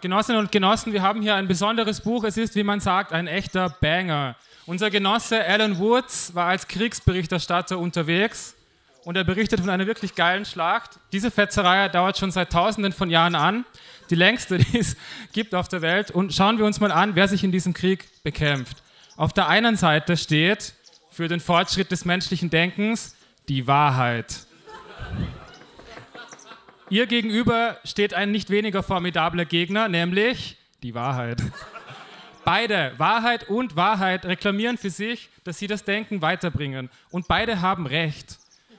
Genossinnen und Genossen, wir haben hier ein besonderes Buch. Es ist, wie man sagt, ein echter Banger. Unser Genosse Alan Woods war als Kriegsberichterstatter unterwegs und er berichtet von einer wirklich geilen Schlacht. Diese Fetzerei dauert schon seit Tausenden von Jahren an, die längste, die es gibt auf der Welt. Und schauen wir uns mal an, wer sich in diesem Krieg bekämpft. Auf der einen Seite steht für den Fortschritt des menschlichen Denkens die Wahrheit. Ihr gegenüber steht ein nicht weniger formidabler Gegner, nämlich die Wahrheit. Beide, Wahrheit und Wahrheit, reklamieren für sich, dass sie das Denken weiterbringen. Und beide haben recht.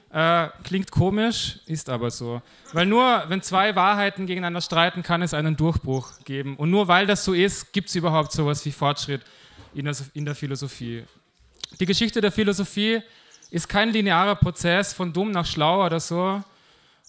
Äh, klingt komisch, ist aber so. Weil nur wenn zwei Wahrheiten gegeneinander streiten, kann es einen Durchbruch geben. Und nur weil das so ist, gibt es überhaupt sowas wie Fortschritt in der, in der Philosophie. Die Geschichte der Philosophie ist kein linearer Prozess von dumm nach schlau oder so,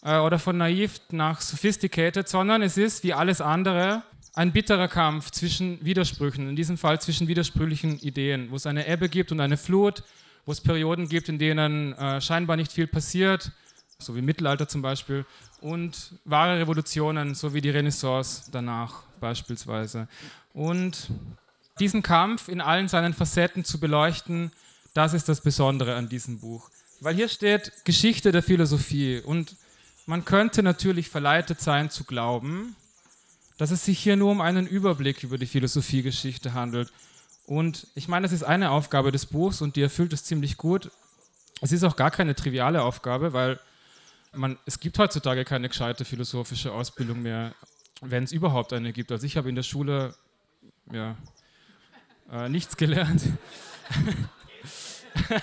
äh, oder von naiv nach sophisticated, sondern es ist wie alles andere ein bitterer Kampf zwischen Widersprüchen, in diesem Fall zwischen widersprüchlichen Ideen, wo es eine Ebbe gibt und eine Flut, wo es Perioden gibt, in denen äh, scheinbar nicht viel passiert, so wie Mittelalter zum Beispiel, und wahre Revolutionen, so wie die Renaissance danach beispielsweise. Und diesen Kampf in allen seinen Facetten zu beleuchten, das ist das Besondere an diesem Buch. Weil hier steht Geschichte der Philosophie und man könnte natürlich verleitet sein zu glauben, dass es sich hier nur um einen Überblick über die Philosophiegeschichte handelt. Und ich meine, das ist eine Aufgabe des Buchs und die erfüllt es ziemlich gut. Es ist auch gar keine triviale Aufgabe, weil man, es gibt heutzutage keine gescheite philosophische Ausbildung mehr, wenn es überhaupt eine gibt. Also ich habe in der Schule ja, äh, nichts gelernt.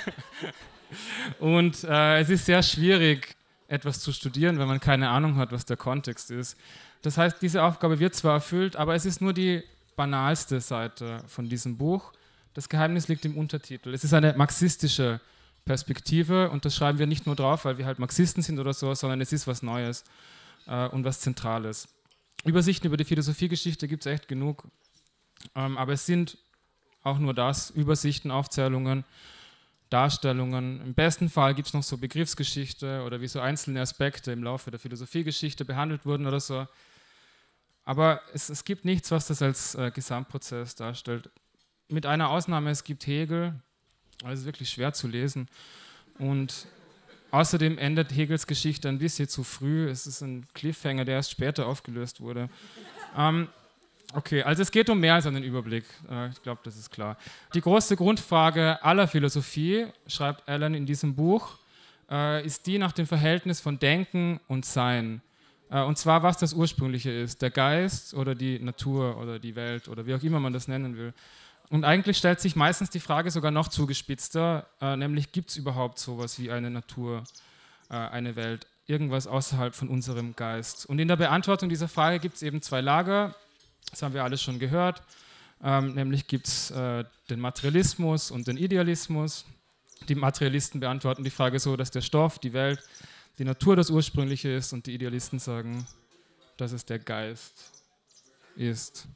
und äh, es ist sehr schwierig, etwas zu studieren, wenn man keine Ahnung hat, was der Kontext ist. Das heißt, diese Aufgabe wird zwar erfüllt, aber es ist nur die banalste Seite von diesem Buch. Das Geheimnis liegt im Untertitel. Es ist eine marxistische Perspektive und das schreiben wir nicht nur drauf, weil wir halt Marxisten sind oder so, sondern es ist was Neues äh, und was Zentrales. Übersichten über die Philosophiegeschichte gibt es echt genug, ähm, aber es sind auch nur das, Übersichten, Aufzählungen Darstellungen. Im besten Fall gibt es noch so Begriffsgeschichte oder wie so einzelne Aspekte im Laufe der Philosophiegeschichte behandelt wurden oder so. Aber es, es gibt nichts, was das als äh, Gesamtprozess darstellt. Mit einer Ausnahme, es gibt Hegel, aber es ist wirklich schwer zu lesen. Und außerdem endet Hegels Geschichte ein bisschen zu früh. Es ist ein Cliffhanger, der erst später aufgelöst wurde. Ähm, Okay, also es geht um mehr als einen Überblick. Äh, ich glaube, das ist klar. Die große Grundfrage aller Philosophie, schreibt Alan in diesem Buch, äh, ist die nach dem Verhältnis von Denken und Sein. Äh, und zwar, was das Ursprüngliche ist, der Geist oder die Natur oder die Welt oder wie auch immer man das nennen will. Und eigentlich stellt sich meistens die Frage sogar noch zugespitzter, nämlich gibt es überhaupt sowas wie eine Natur, eine Welt, irgendwas außerhalb von unserem Geist? Und in der Beantwortung dieser Frage gibt es eben zwei Lager. Das haben wir alles schon gehört. Ähm, nämlich gibt es äh, den Materialismus und den Idealismus. Die Materialisten beantworten die Frage so, dass der Stoff, die Welt, die Natur das Ursprüngliche ist und die Idealisten sagen, dass es der Geist ist.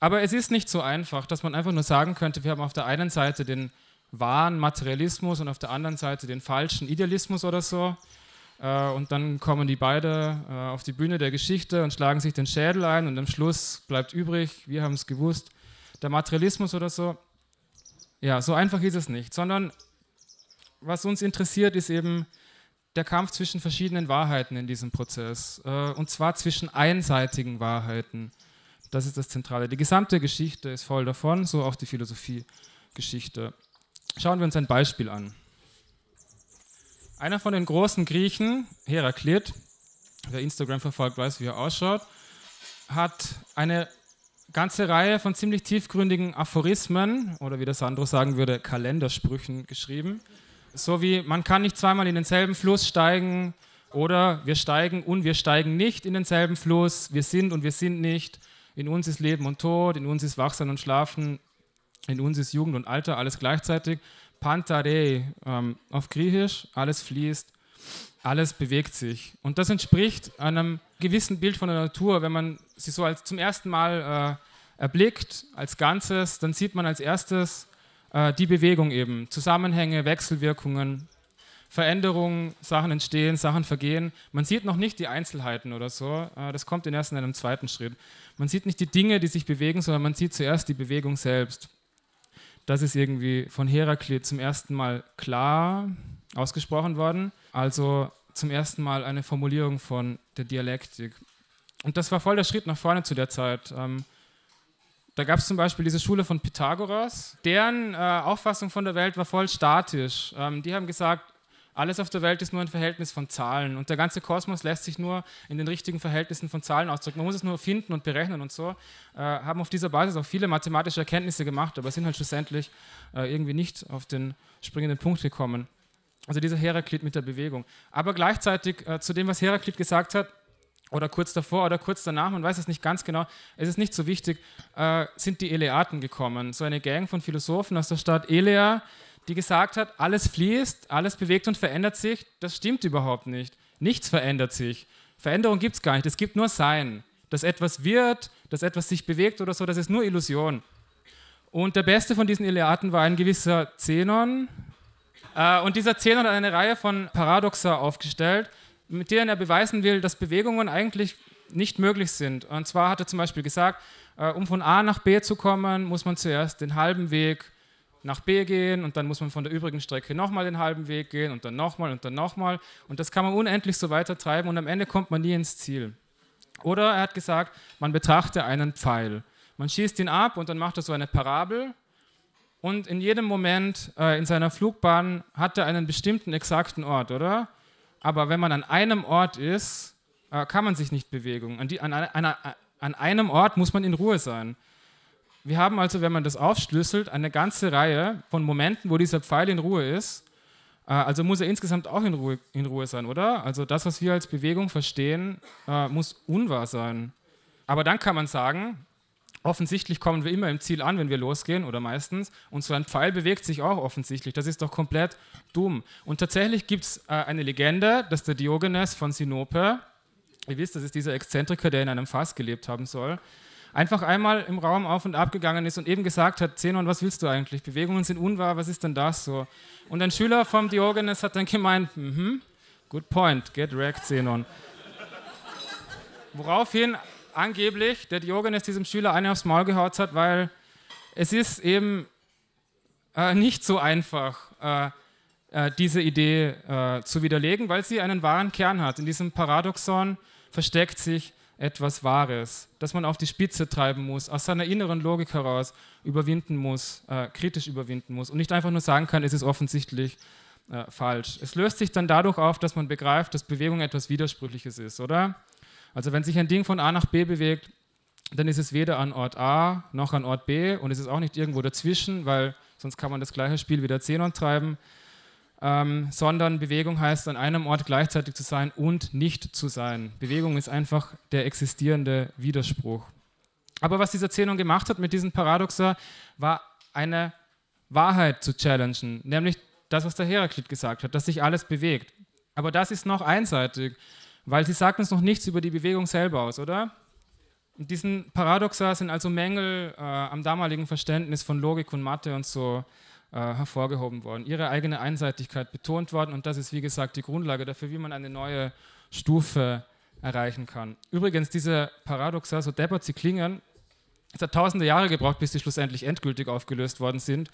Aber es ist nicht so einfach, dass man einfach nur sagen könnte, wir haben auf der einen Seite den wahren Materialismus und auf der anderen Seite den falschen Idealismus oder so. Äh, und dann kommen die beide äh, auf die Bühne der Geschichte und schlagen sich den Schädel ein und am Schluss bleibt übrig, wir haben es gewusst, der Materialismus oder so. Ja, so einfach ist es nicht, sondern was uns interessiert, ist eben der Kampf zwischen verschiedenen Wahrheiten in diesem Prozess. Äh, und zwar zwischen einseitigen Wahrheiten. Das ist das Zentrale. Die gesamte Geschichte ist voll davon, so auch die Philosophiegeschichte. Schauen wir uns ein Beispiel an. Einer von den großen Griechen, Heraklit, wer Instagram verfolgt, weiß, wie er ausschaut, hat eine ganze Reihe von ziemlich tiefgründigen Aphorismen oder wie der Sandro sagen würde, Kalendersprüchen geschrieben. So wie man kann nicht zweimal in denselben Fluss steigen oder wir steigen und wir steigen nicht in denselben Fluss, wir sind und wir sind nicht, in uns ist Leben und Tod, in uns ist Wachsein und Schlafen, in uns ist Jugend und Alter, alles gleichzeitig. Pantare ähm, auf Griechisch, alles fließt, alles bewegt sich. Und das entspricht einem gewissen Bild von der Natur. Wenn man sie so als zum ersten Mal äh, erblickt, als Ganzes, dann sieht man als erstes äh, die Bewegung eben, Zusammenhänge, Wechselwirkungen. Veränderungen, Sachen entstehen, Sachen vergehen. Man sieht noch nicht die Einzelheiten oder so. Äh, das kommt erst in einem zweiten Schritt. Man sieht nicht die Dinge, die sich bewegen, sondern man sieht zuerst die Bewegung selbst. Das ist irgendwie von Heraklit zum ersten Mal klar ausgesprochen worden. Also zum ersten Mal eine Formulierung von der Dialektik. Und das war voll der Schritt nach vorne zu der Zeit. Ähm, da gab es zum Beispiel diese Schule von Pythagoras. Deren äh, Auffassung von der Welt war voll statisch. Ähm, die haben gesagt, alles auf der Welt ist nur ein Verhältnis von Zahlen und der ganze Kosmos lässt sich nur in den richtigen Verhältnissen von Zahlen ausdrücken. Man muss es nur finden und berechnen und so. Äh, haben auf dieser Basis auch viele mathematische Erkenntnisse gemacht, aber sind halt schlussendlich äh, irgendwie nicht auf den springenden Punkt gekommen. Also dieser Heraklit mit der Bewegung. Aber gleichzeitig äh, zu dem, was Heraklit gesagt hat, oder kurz davor oder kurz danach, man weiß es nicht ganz genau, es ist nicht so wichtig, äh, sind die Eleaten gekommen. So eine Gang von Philosophen aus der Stadt Elea, die gesagt hat, alles fließt, alles bewegt und verändert sich. Das stimmt überhaupt nicht. Nichts verändert sich. Veränderung gibt es gar nicht. Es gibt nur Sein. Dass etwas wird, dass etwas sich bewegt oder so, das ist nur Illusion. Und der beste von diesen Eleaten war ein gewisser Zenon. Äh, und dieser Zenon hat eine Reihe von Paradoxa aufgestellt, mit denen er beweisen will, dass Bewegungen eigentlich nicht möglich sind. Und zwar hat er zum Beispiel gesagt, äh, um von A nach B zu kommen, muss man zuerst den halben Weg nach B gehen und dann muss man von der übrigen Strecke nochmal den halben Weg gehen und dann nochmal und dann nochmal. Und das kann man unendlich so weiter treiben und am Ende kommt man nie ins Ziel. Oder er hat gesagt, man betrachte einen Pfeil. Man schießt ihn ab und dann macht er so eine Parabel. Und in jedem Moment äh, in seiner Flugbahn hat er einen bestimmten exakten Ort, oder? Aber wenn man an einem Ort ist, äh, kann man sich nicht bewegen. An, die, an, an, an einem Ort muss man in Ruhe sein. Wir haben also, wenn man das aufschlüsselt, eine ganze Reihe von Momenten, wo dieser Pfeil in Ruhe ist. Äh, also muss er insgesamt auch in Ruhe, in Ruhe sein, oder? Also das, was wir als Bewegung verstehen, äh, muss unwahr sein. Aber dann kann man sagen, offensichtlich kommen wir immer im Ziel an, wenn wir losgehen, oder meistens. Und so ein Pfeil bewegt sich auch offensichtlich. Das ist doch komplett dumm. Und tatsächlich gibt es äh, eine Legende, dass der Diogenes von Sinope, ihr wisst, das ist dieser Exzentriker, der in einem Fass gelebt haben soll, einfach einmal im Raum auf und ab gegangen ist und eben gesagt hat, Zenon, was willst du eigentlich? Bewegungen sind unwahr, was ist denn das so? Und ein Schüler vom Diogenes hat dann gemeint, mhm, good point, get wrecked, Zenon. Woraufhin angeblich der Diogenes diesem Schüler eine aufs Maul gehaut hat, weil es ist eben äh, nicht so einfach, äh, äh, diese Idee äh, zu widerlegen, weil sie einen wahren Kern hat. In diesem Paradoxon versteckt sich etwas Wahres, das man auf die Spitze treiben muss, aus seiner inneren Logik heraus überwinden muss, äh, kritisch überwinden muss und nicht einfach nur sagen kann, es ist offensichtlich äh, falsch. Es löst sich dann dadurch auf, dass man begreift, dass Bewegung etwas Widersprüchliches ist, oder? Also wenn sich ein Ding von A nach B bewegt, dann ist es weder an Ort A noch an Ort B und es ist auch nicht irgendwo dazwischen, weil sonst kann man das gleiche Spiel wieder Xenon treiben ähm, sondern Bewegung heißt, an einem Ort gleichzeitig zu sein und nicht zu sein. Bewegung ist einfach der existierende Widerspruch. Aber was diese Erzählung gemacht hat mit diesem Paradoxer, war eine Wahrheit zu challengen, nämlich das, was der Heraklit gesagt hat, dass sich alles bewegt. Aber das ist noch einseitig, weil sie sagt uns noch nichts über die Bewegung selber aus, oder? In diesen Paradoxa sind also Mängel äh, am damaligen Verständnis von Logik und Mathe und so äh, hervorgehoben worden, ihre eigene Einseitigkeit betont worden und das ist, wie gesagt, die Grundlage dafür, wie man eine neue Stufe erreichen kann. Übrigens, diese Paradoxa, so deppert sie klingen, es hat tausende Jahre gebraucht, bis sie schlussendlich endgültig aufgelöst worden sind.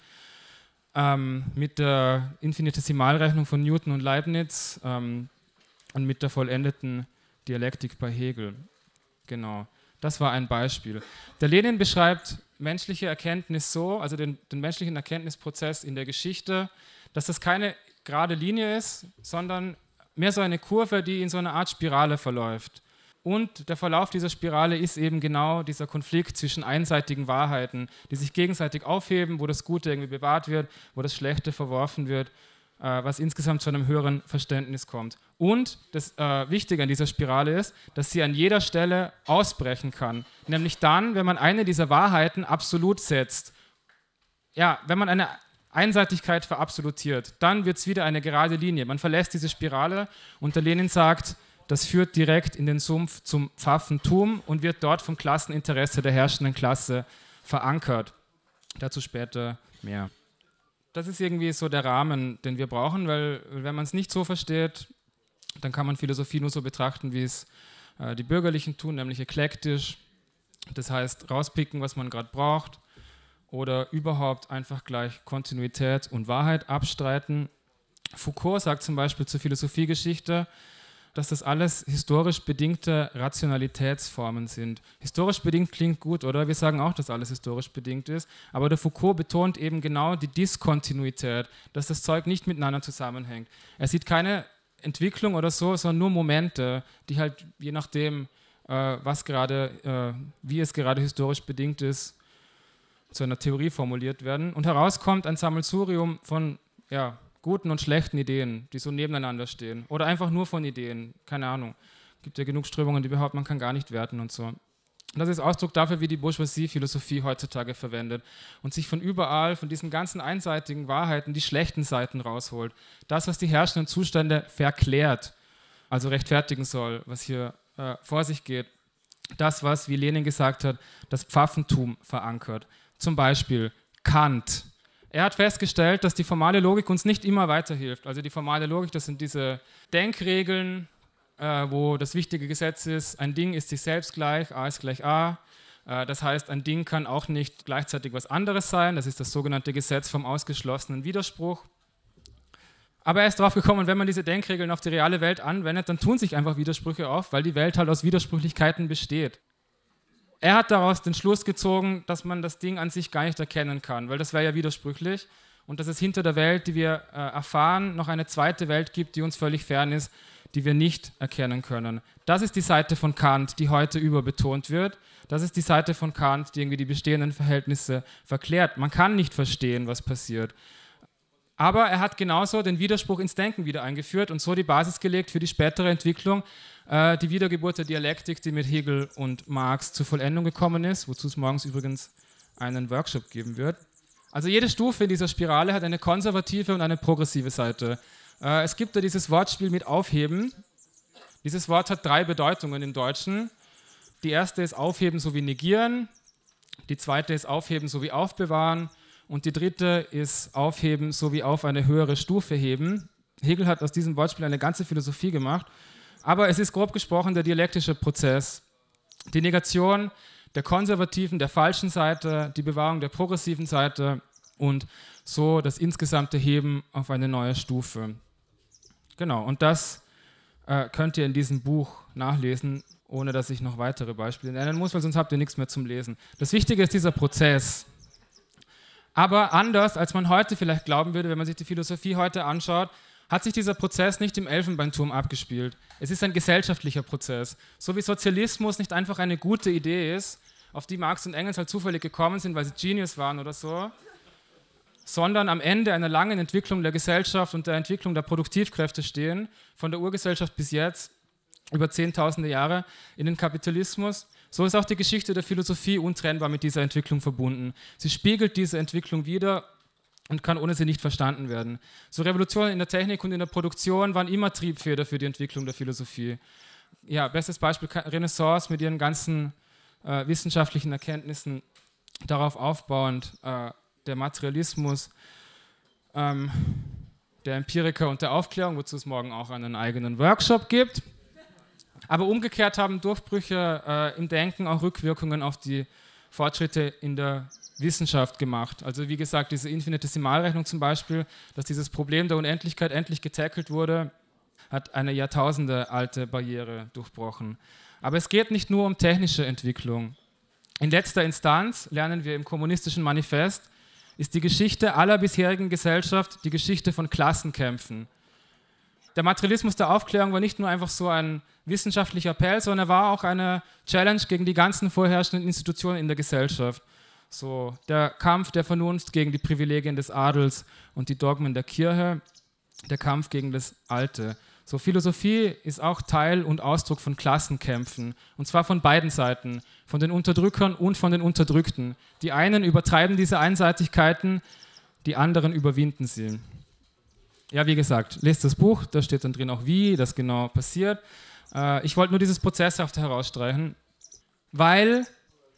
Ähm, mit der Infinitesimalrechnung von Newton und Leibniz ähm, und mit der vollendeten Dialektik bei Hegel. Genau, das war ein Beispiel. Der Lenin beschreibt menschliche Erkenntnis so, also den, den menschlichen Erkenntnisprozess in der Geschichte, dass das keine gerade Linie ist, sondern mehr so eine Kurve, die in so einer Art Spirale verläuft. Und der Verlauf dieser Spirale ist eben genau dieser Konflikt zwischen einseitigen Wahrheiten, die sich gegenseitig aufheben, wo das Gute irgendwie bewahrt wird, wo das Schlechte verworfen wird äh, was insgesamt zu einem höheren Verständnis kommt. Und das äh, Wichtige an dieser Spirale ist, dass sie an jeder Stelle ausbrechen kann. Nämlich dann, wenn man eine dieser Wahrheiten absolut setzt. Ja, wenn man eine Einseitigkeit verabsolutiert, dann wird es wieder eine gerade Linie. Man verlässt diese Spirale und der Lenin sagt, das führt direkt in den Sumpf zum Pfaffentum und wird dort vom Klasseninteresse der herrschenden Klasse verankert. Dazu später mehr. Das ist irgendwie so der Rahmen, den wir brauchen, weil wenn man es nicht so versteht, dann kann man Philosophie nur so betrachten, wie es äh, die Bürgerlichen tun, nämlich eklektisch. Das heißt, rauspicken, was man gerade braucht oder überhaupt einfach gleich Kontinuität und Wahrheit abstreiten. Foucault sagt zum Beispiel zur Philosophiegeschichte, dass das alles historisch bedingte Rationalitätsformen sind. Historisch bedingt klingt gut, oder? Wir sagen auch, dass alles historisch bedingt ist. Aber der Foucault betont eben genau die Diskontinuität, dass das Zeug nicht miteinander zusammenhängt. Er sieht keine Entwicklung oder so, sondern nur Momente, die halt je nachdem, äh, was gerade, äh, wie es gerade historisch bedingt ist, zu einer Theorie formuliert werden. Und herauskommt ein Sammelsurium von ja, guten und schlechten Ideen, die so nebeneinander stehen. Oder einfach nur von Ideen, keine Ahnung. Gibt ja genug Strömungen, die behaupten, man kann gar nicht werten und so. Das ist Ausdruck dafür, wie die Bourgeoisie Philosophie heutzutage verwendet und sich von überall, von diesen ganzen einseitigen Wahrheiten, die schlechten Seiten rausholt. Das, was die herrschenden Zustände verklärt, also rechtfertigen soll, was hier äh, vor sich geht. Das, was, wie Lenin gesagt hat, das Pfaffentum verankert. Zum Beispiel Kant. Er hat festgestellt, dass die formale Logik uns nicht immer weiterhilft. Also die formale Logik, das sind diese Denkregeln, äh, wo das wichtige Gesetz ist, ein Ding ist sich selbst gleich, a ist gleich a. Äh, das heißt, ein Ding kann auch nicht gleichzeitig was anderes sein. Das ist das sogenannte Gesetz vom ausgeschlossenen Widerspruch. Aber er ist darauf gekommen, wenn man diese Denkregeln auf die reale Welt anwendet, dann tun sich einfach Widersprüche auf, weil die Welt halt aus Widersprüchlichkeiten besteht. Er hat daraus den Schluss gezogen, dass man das Ding an sich gar nicht erkennen kann, weil das wäre ja widersprüchlich und dass es hinter der Welt, die wir äh, erfahren, noch eine zweite Welt gibt, die uns völlig fern ist die wir nicht erkennen können. Das ist die Seite von Kant, die heute überbetont wird. Das ist die Seite von Kant, die irgendwie die bestehenden Verhältnisse verklärt. Man kann nicht verstehen, was passiert. Aber er hat genauso den Widerspruch ins Denken wieder eingeführt und so die Basis gelegt für die spätere Entwicklung, äh, die Wiedergeburt der Dialektik, die mit Hegel und Marx zur Vollendung gekommen ist, wozu es morgens übrigens einen Workshop geben wird. Also jede Stufe in dieser Spirale hat eine konservative und eine progressive Seite. Äh, es gibt da dieses Wortspiel mit Aufheben. Dieses Wort hat drei Bedeutungen im Deutschen. Die erste ist Aufheben sowie Negieren. Die zweite ist Aufheben sowie Aufbewahren. Und die dritte ist Aufheben sowie auf eine höhere Stufe heben. Hegel hat aus diesem Wortspiel eine ganze Philosophie gemacht. Aber es ist grob gesprochen der dialektische Prozess. Die Negation der konservativen, der falschen Seite, die Bewahrung der progressiven Seite und so das insgesamte Heben auf eine neue Stufe. Genau, und das äh, könnt ihr in diesem Buch nachlesen, ohne dass ich noch weitere Beispiele nennen muss, weil sonst habt ihr nichts mehr zum Lesen. Das Wichtige ist dieser Prozess. Aber anders, als man heute vielleicht glauben würde, wenn man sich die Philosophie heute anschaut, hat sich dieser Prozess nicht im Elfenbeinturm abgespielt. Es ist ein gesellschaftlicher Prozess. So wie Sozialismus nicht einfach eine gute Idee ist, auf die Marx und Engels halt zufällig gekommen sind, weil sie Genius waren oder so, sondern am Ende einer langen Entwicklung der Gesellschaft und der Entwicklung der Produktivkräfte stehen, von der Urgesellschaft bis jetzt, über zehntausende Jahre in den Kapitalismus. So ist auch die Geschichte der Philosophie untrennbar mit dieser Entwicklung verbunden. Sie spiegelt diese Entwicklung wider und kann ohne sie nicht verstanden werden. So Revolutionen in der Technik und in der Produktion waren immer Triebfeder für die Entwicklung der Philosophie. Ja, bestes Beispiel Renaissance mit ihren ganzen äh, wissenschaftlichen Erkenntnissen darauf aufbauend. Äh, der Materialismus, ähm, der Empiriker und der Aufklärung, wozu es morgen auch einen eigenen Workshop gibt. Aber umgekehrt haben Durchbrüche äh, im Denken auch Rückwirkungen auf die Fortschritte in der Wissenschaft gemacht. Also wie gesagt, diese Infinitesimalrechnung zum Beispiel, dass dieses Problem der Unendlichkeit endlich getackelt wurde, hat eine Jahrtausende alte Barriere durchbrochen. Aber es geht nicht nur um technische Entwicklung. In letzter Instanz lernen wir im kommunistischen Manifest, ist die Geschichte aller bisherigen Gesellschaft die Geschichte von Klassenkämpfen. Der Materialismus der Aufklärung war nicht nur einfach so ein wissenschaftlicher Appell, sondern er war auch eine Challenge gegen die ganzen vorherrschenden Institutionen in der Gesellschaft. So der Kampf der Vernunft gegen die Privilegien des Adels und die Dogmen der Kirche, der Kampf gegen das Alte. So, Philosophie ist auch Teil und Ausdruck von Klassenkämpfen. Und zwar von beiden Seiten, von den Unterdrückern und von den Unterdrückten. Die einen übertreiben diese Einseitigkeiten, die anderen überwinden sie. Ja, wie gesagt, lest das Buch, da steht dann drin auch, wie das genau passiert. Äh, ich wollte nur dieses Prozesshafte herausstreichen, weil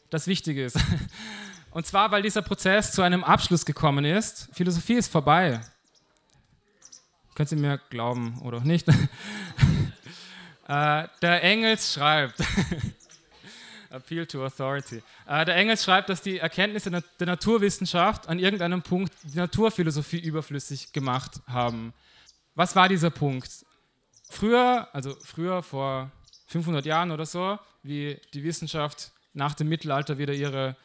das Wichtige ist. Und zwar, weil dieser Prozess zu einem Abschluss gekommen ist. Philosophie ist vorbei. Können Sie mir glauben oder auch nicht? äh, der Engels schreibt, Appeal to Authority. Äh, der Engels schreibt, dass die Erkenntnisse der Naturwissenschaft an irgendeinem Punkt die Naturphilosophie überflüssig gemacht haben. Was war dieser Punkt? Früher, also früher vor 500 Jahren oder so, wie die Wissenschaft nach dem Mittelalter wieder ihre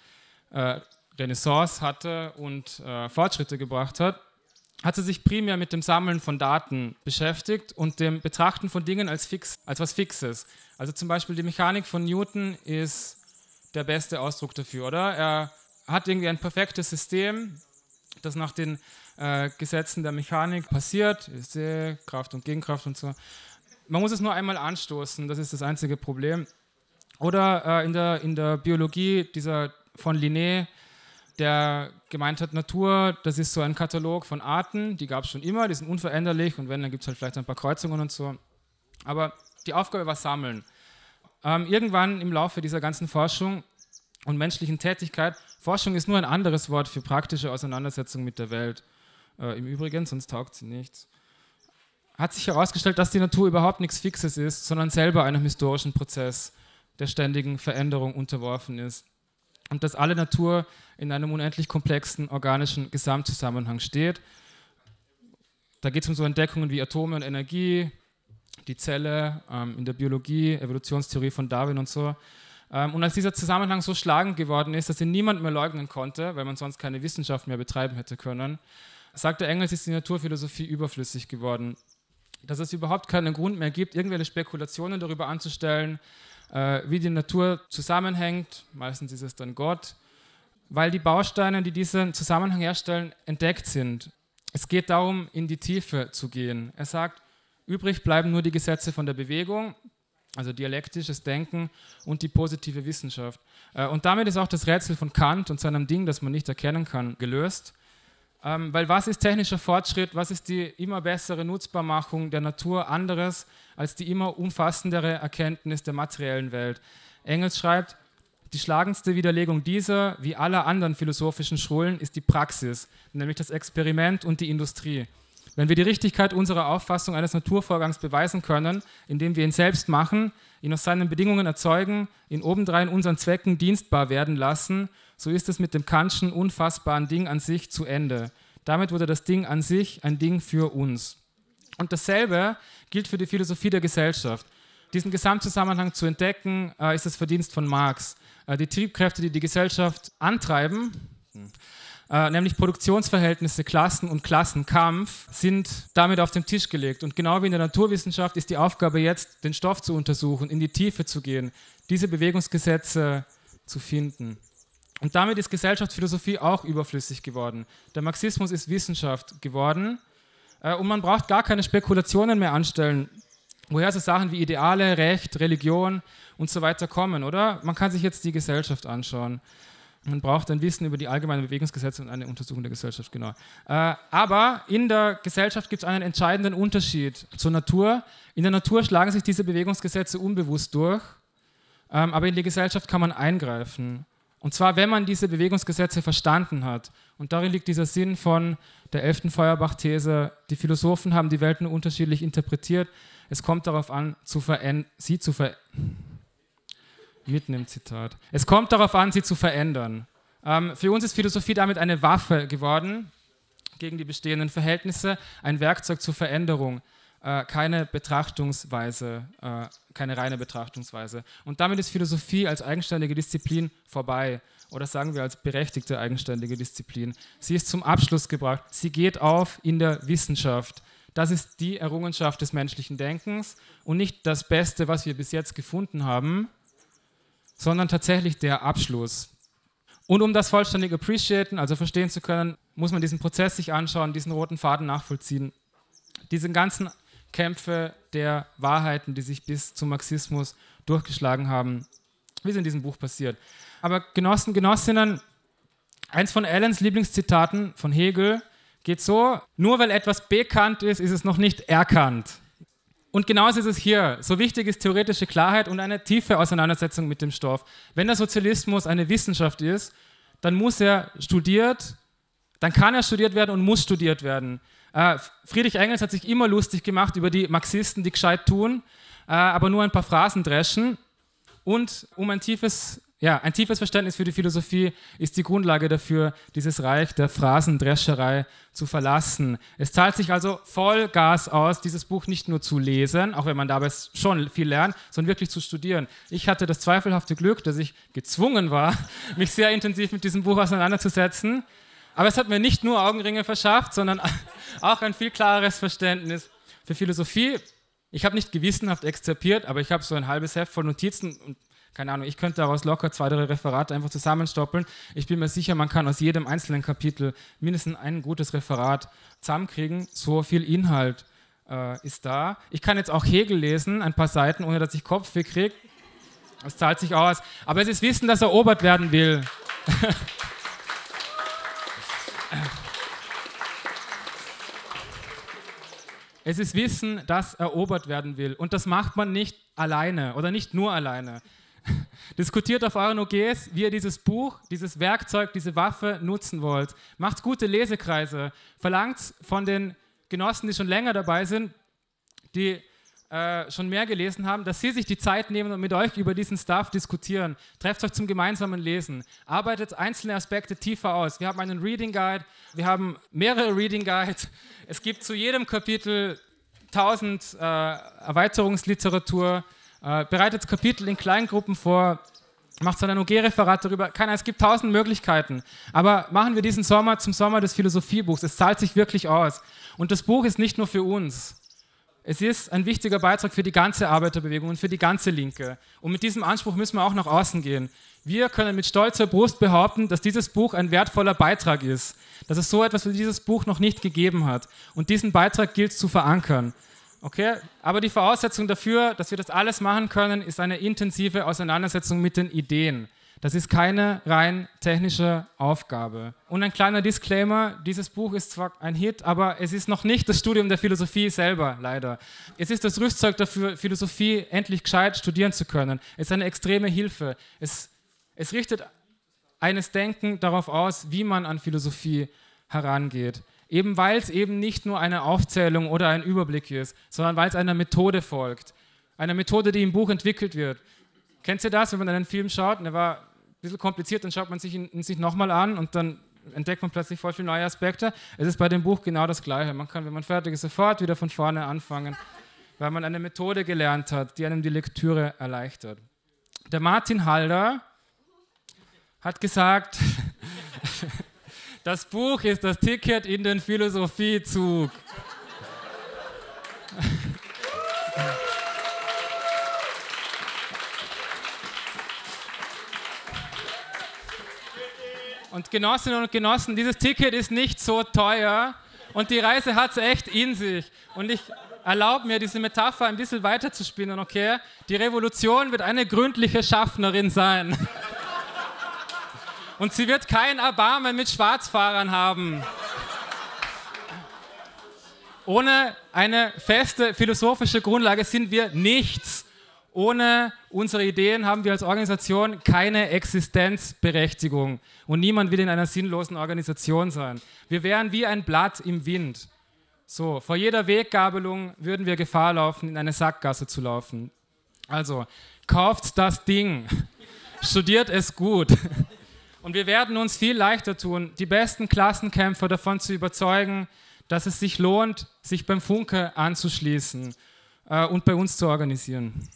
äh, Renaissance hatte und äh, Fortschritte gebracht hat, hat sie sich primär mit dem Sammeln von Daten beschäftigt und dem Betrachten von Dingen als, fix, als was Fixes. Also zum Beispiel die Mechanik von Newton ist der beste Ausdruck dafür, oder? Er hat irgendwie ein perfektes System, das nach den äh, Gesetzen der Mechanik passiert, Kraft und Gegenkraft und so. Man muss es nur einmal anstoßen, das ist das einzige Problem. Oder äh, in, der, in der Biologie dieser von Linné, der gemeint hat, Natur, das ist so ein Katalog von Arten, die gab es schon immer, die sind unveränderlich und wenn, dann gibt es halt vielleicht ein paar Kreuzungen und so. Aber die Aufgabe war Sammeln. Ähm, irgendwann im Laufe dieser ganzen Forschung und menschlichen Tätigkeit, Forschung ist nur ein anderes Wort für praktische Auseinandersetzung mit der Welt. Äh, Im Übrigen, sonst taugt sie nichts. Hat sich herausgestellt, dass die Natur überhaupt nichts Fixes ist, sondern selber einem historischen Prozess der ständigen Veränderung unterworfen ist und dass alle Natur in einem unendlich komplexen organischen Gesamtzusammenhang steht. Da geht es um so Entdeckungen wie Atome und Energie, die Zelle ähm, in der Biologie, Evolutionstheorie von Darwin und so. Ähm, und als dieser Zusammenhang so schlagend geworden ist, dass ihn niemand mehr leugnen konnte, weil man sonst keine Wissenschaft mehr betreiben hätte können, sagte Engels, ist die Naturphilosophie überflüssig geworden. Dass es überhaupt keinen Grund mehr gibt, irgendwelche Spekulationen darüber anzustellen, äh, wie die Natur zusammenhängt. Meistens ist es dann Gott, weil die Bausteine, die diesen Zusammenhang herstellen, entdeckt sind. Es geht darum, in die Tiefe zu gehen. Er sagt, übrig bleiben nur die Gesetze von der Bewegung, also dialektisches Denken und die positive Wissenschaft. Äh, und damit ist auch das Rätsel von Kant und seinem Ding, das man nicht erkennen kann, gelöst. Ähm, weil was ist technischer Fortschritt, was ist die immer bessere Nutzbarmachung der Natur anderes als die immer umfassendere Erkenntnis der materiellen Welt? Engels schreibt, die schlagendste Widerlegung dieser, wie aller anderen philosophischen Schulen, ist die Praxis, nämlich das Experiment und die Industrie. Wenn wir die Richtigkeit unserer Auffassung eines Naturvorgangs beweisen können, indem wir ihn selbst machen, ihn aus seinen Bedingungen erzeugen, ihn obendrein unseren Zwecken dienstbar werden lassen so ist es mit dem Kantschen unfassbaren Ding an sich zu Ende. Damit wurde das Ding an sich ein Ding für uns. Und dasselbe gilt für die Philosophie der Gesellschaft. Diesen Gesamtzusammenhang zu entdecken, äh, ist das Verdienst von Marx. Äh, die Triebkräfte, die die Gesellschaft antreiben, äh, nämlich Produktionsverhältnisse, Klassen und Klassenkampf, sind damit auf den Tisch gelegt. Und genau wie in der Naturwissenschaft ist die Aufgabe jetzt, den Stoff zu untersuchen, in die Tiefe zu gehen, diese Bewegungsgesetze zu finden. Und damit ist Gesellschaftsphilosophie auch überflüssig geworden. Der Marxismus ist Wissenschaft geworden äh, und man braucht gar keine Spekulationen mehr anstellen, woher so Sachen wie Ideale, Recht, Religion und so weiter kommen, oder? Man kann sich jetzt die Gesellschaft anschauen. Man braucht ein Wissen über die allgemeinen Bewegungsgesetze und eine Untersuchung der Gesellschaft, genau. Äh, aber in der Gesellschaft gibt es einen entscheidenden Unterschied zur Natur. In der Natur schlagen sich diese Bewegungsgesetze unbewusst durch, ähm, aber in die Gesellschaft kann man eingreifen. Und zwar, wenn man diese Bewegungsgesetze verstanden hat. Und darin liegt dieser Sinn von der elften Feuerbach-These. Die Philosophen haben die Welt nur unterschiedlich interpretiert. Es kommt darauf an, zu sie zu verändern. Mitten im Zitat. Es kommt darauf an, sie zu verändern. Ähm, für uns ist Philosophie damit eine Waffe geworden gegen die bestehenden Verhältnisse, ein Werkzeug zur Veränderung äh, keine Betrachtungsweise, äh, keine reine Betrachtungsweise. Und damit ist Philosophie als eigenständige Disziplin vorbei. Oder sagen wir als berechtigte eigenständige Disziplin. Sie ist zum Abschluss gebracht. Sie geht auf in der Wissenschaft. Das ist die Errungenschaft des menschlichen Denkens und nicht das Beste, was wir bis jetzt gefunden haben, sondern tatsächlich der Abschluss. Und um das vollständig appreciaten, also verstehen zu können, muss man diesen Prozess sich anschauen, diesen roten Faden nachvollziehen. Diesen ganzen Kämpfe der Wahrheiten, die sich bis zum Marxismus durchgeschlagen haben, wie es in diesem Buch passiert. Aber Genossen, Genossinnen, eins von Allens Lieblingszitaten von Hegel geht so, nur weil etwas bekannt ist, ist es noch nicht erkannt. Und genauso ist es hier. So wichtig ist theoretische Klarheit und eine tiefe Auseinandersetzung mit dem Stoff. Wenn der Sozialismus eine Wissenschaft ist, dann muss er studiert, dann kann er studiert werden und muss studiert werden. Äh, Friedrich Engels hat sich immer lustig gemacht über die Marxisten, die gescheit tun, äh, aber nur ein paar Phrasen dreschen. Und um ein tiefes ja, ein tiefes Verständnis für die Philosophie ist die Grundlage dafür, dieses Reich der Phrasendrescherei zu verlassen. Es zahlt sich also voll Gas aus, dieses Buch nicht nur zu lesen, auch wenn man dabei schon viel lernt, sondern wirklich zu studieren. Ich hatte das zweifelhafte Glück, dass ich gezwungen war, mich sehr intensiv mit diesem Buch auseinanderzusetzen. Aber es hat mir nicht nur Augenringe verschafft, sondern auch ein viel klareres Verständnis für Philosophie. Ich habe nicht gewissenhaft exzerpiert, aber ich habe so ein halbes Heft voll Notizen und keine Ahnung, ich könnte daraus locker zwei, drei Referate einfach zusammenstoppeln. Ich bin mir sicher, man kann aus jedem einzelnen Kapitel mindestens ein gutes Referat zusammenkriegen. So viel Inhalt äh, ist da. Ich kann jetzt auch Hegel lesen, ein paar Seiten, ohne dass ich Kopfweh kriege. Das zahlt sich aus. Aber es ist Wissen, das erobert werden will. Es ist Wissen, das erobert werden will. Und das macht man nicht alleine oder nicht nur alleine. Diskutiert auf euren OGs, wie ihr dieses Buch, dieses Werkzeug, diese Waffe nutzen wollt. Macht gute Lesekreise. Verlangt von den Genossen, die schon länger dabei sind, die äh, schon mehr gelesen haben, dass sie sich die Zeit nehmen und mit euch über diesen Stuff diskutieren. Trefft euch zum gemeinsamen Lesen. Arbeitet einzelne Aspekte tiefer aus. Wir haben einen Reading Guide, wir haben mehrere Reading Guides. Es gibt zu jedem Kapitel tausend äh, Erweiterungsliteratur. Äh, bereitet Kapitel in Kleingruppen vor, macht so ein OG-Referat darüber. Keine, es gibt tausend Möglichkeiten. Aber machen wir diesen Sommer zum Sommer des Philosophiebuchs. Es zahlt sich wirklich aus. Und das Buch ist nicht nur für uns. Es ist ein wichtiger Beitrag für die ganze Arbeiterbewegung und für die ganze Linke. Und mit diesem Anspruch müssen wir auch nach außen gehen. Wir können mit stolzer Brust behaupten, dass dieses Buch ein wertvoller Beitrag ist, dass es so etwas wie dieses Buch noch nicht gegeben hat. Und diesen Beitrag gilt zu verankern. Okay? Aber die Voraussetzung dafür, dass wir das alles machen können, ist eine intensive Auseinandersetzung mit den Ideen. Das ist keine rein technische Aufgabe. Und ein kleiner Disclaimer, dieses Buch ist zwar ein Hit, aber es ist noch nicht das Studium der Philosophie selber, leider. Es ist das Rüstzeug dafür, Philosophie endlich gescheit studieren zu können. Es ist eine extreme Hilfe. Es, es richtet eines Denken darauf aus, wie man an Philosophie herangeht. Eben weil es eben nicht nur eine Aufzählung oder ein Überblick ist, sondern weil es einer Methode folgt. Eine Methode, die im Buch entwickelt wird. Kennt ihr das, wenn man einen Film schaut und der war ein bisschen kompliziert, dann schaut man sich ihn sich nochmal an und dann entdeckt man plötzlich voll viele neue Aspekte. Es ist bei dem Buch genau das Gleiche. Man kann, wenn man fertig ist, sofort wieder von vorne anfangen, weil man eine Methode gelernt hat, die einem die Lektüre erleichtert. Der Martin Halder hat gesagt, Das Buch ist das Ticket in den Philosophiezug. Und Genossinnen und Genossen, dieses Ticket ist nicht so teuer und die Reise hat es echt in sich. Und ich erlaube mir, diese Metapher ein bisschen weiter zu spinnen, okay? Die Revolution wird eine gründliche Schaffnerin sein. Und sie wird kein Erbarmen mit Schwarzfahrern haben. Ohne eine feste philosophische Grundlage sind wir nichts. Ohne unsere Ideen haben wir als Organisation keine Existenzberechtigung. Und niemand will in einer sinnlosen Organisation sein. Wir wären wie ein Blatt im Wind. So, vor jeder Weggabelung würden wir Gefahr laufen, in eine Sackgasse zu laufen. Also, kauft das Ding. Studiert es gut. Und wir werden uns viel leichter tun, die besten Klassenkämpfer davon zu überzeugen, dass es sich lohnt, sich beim Funke anzuschließen äh, und bei uns zu organisieren.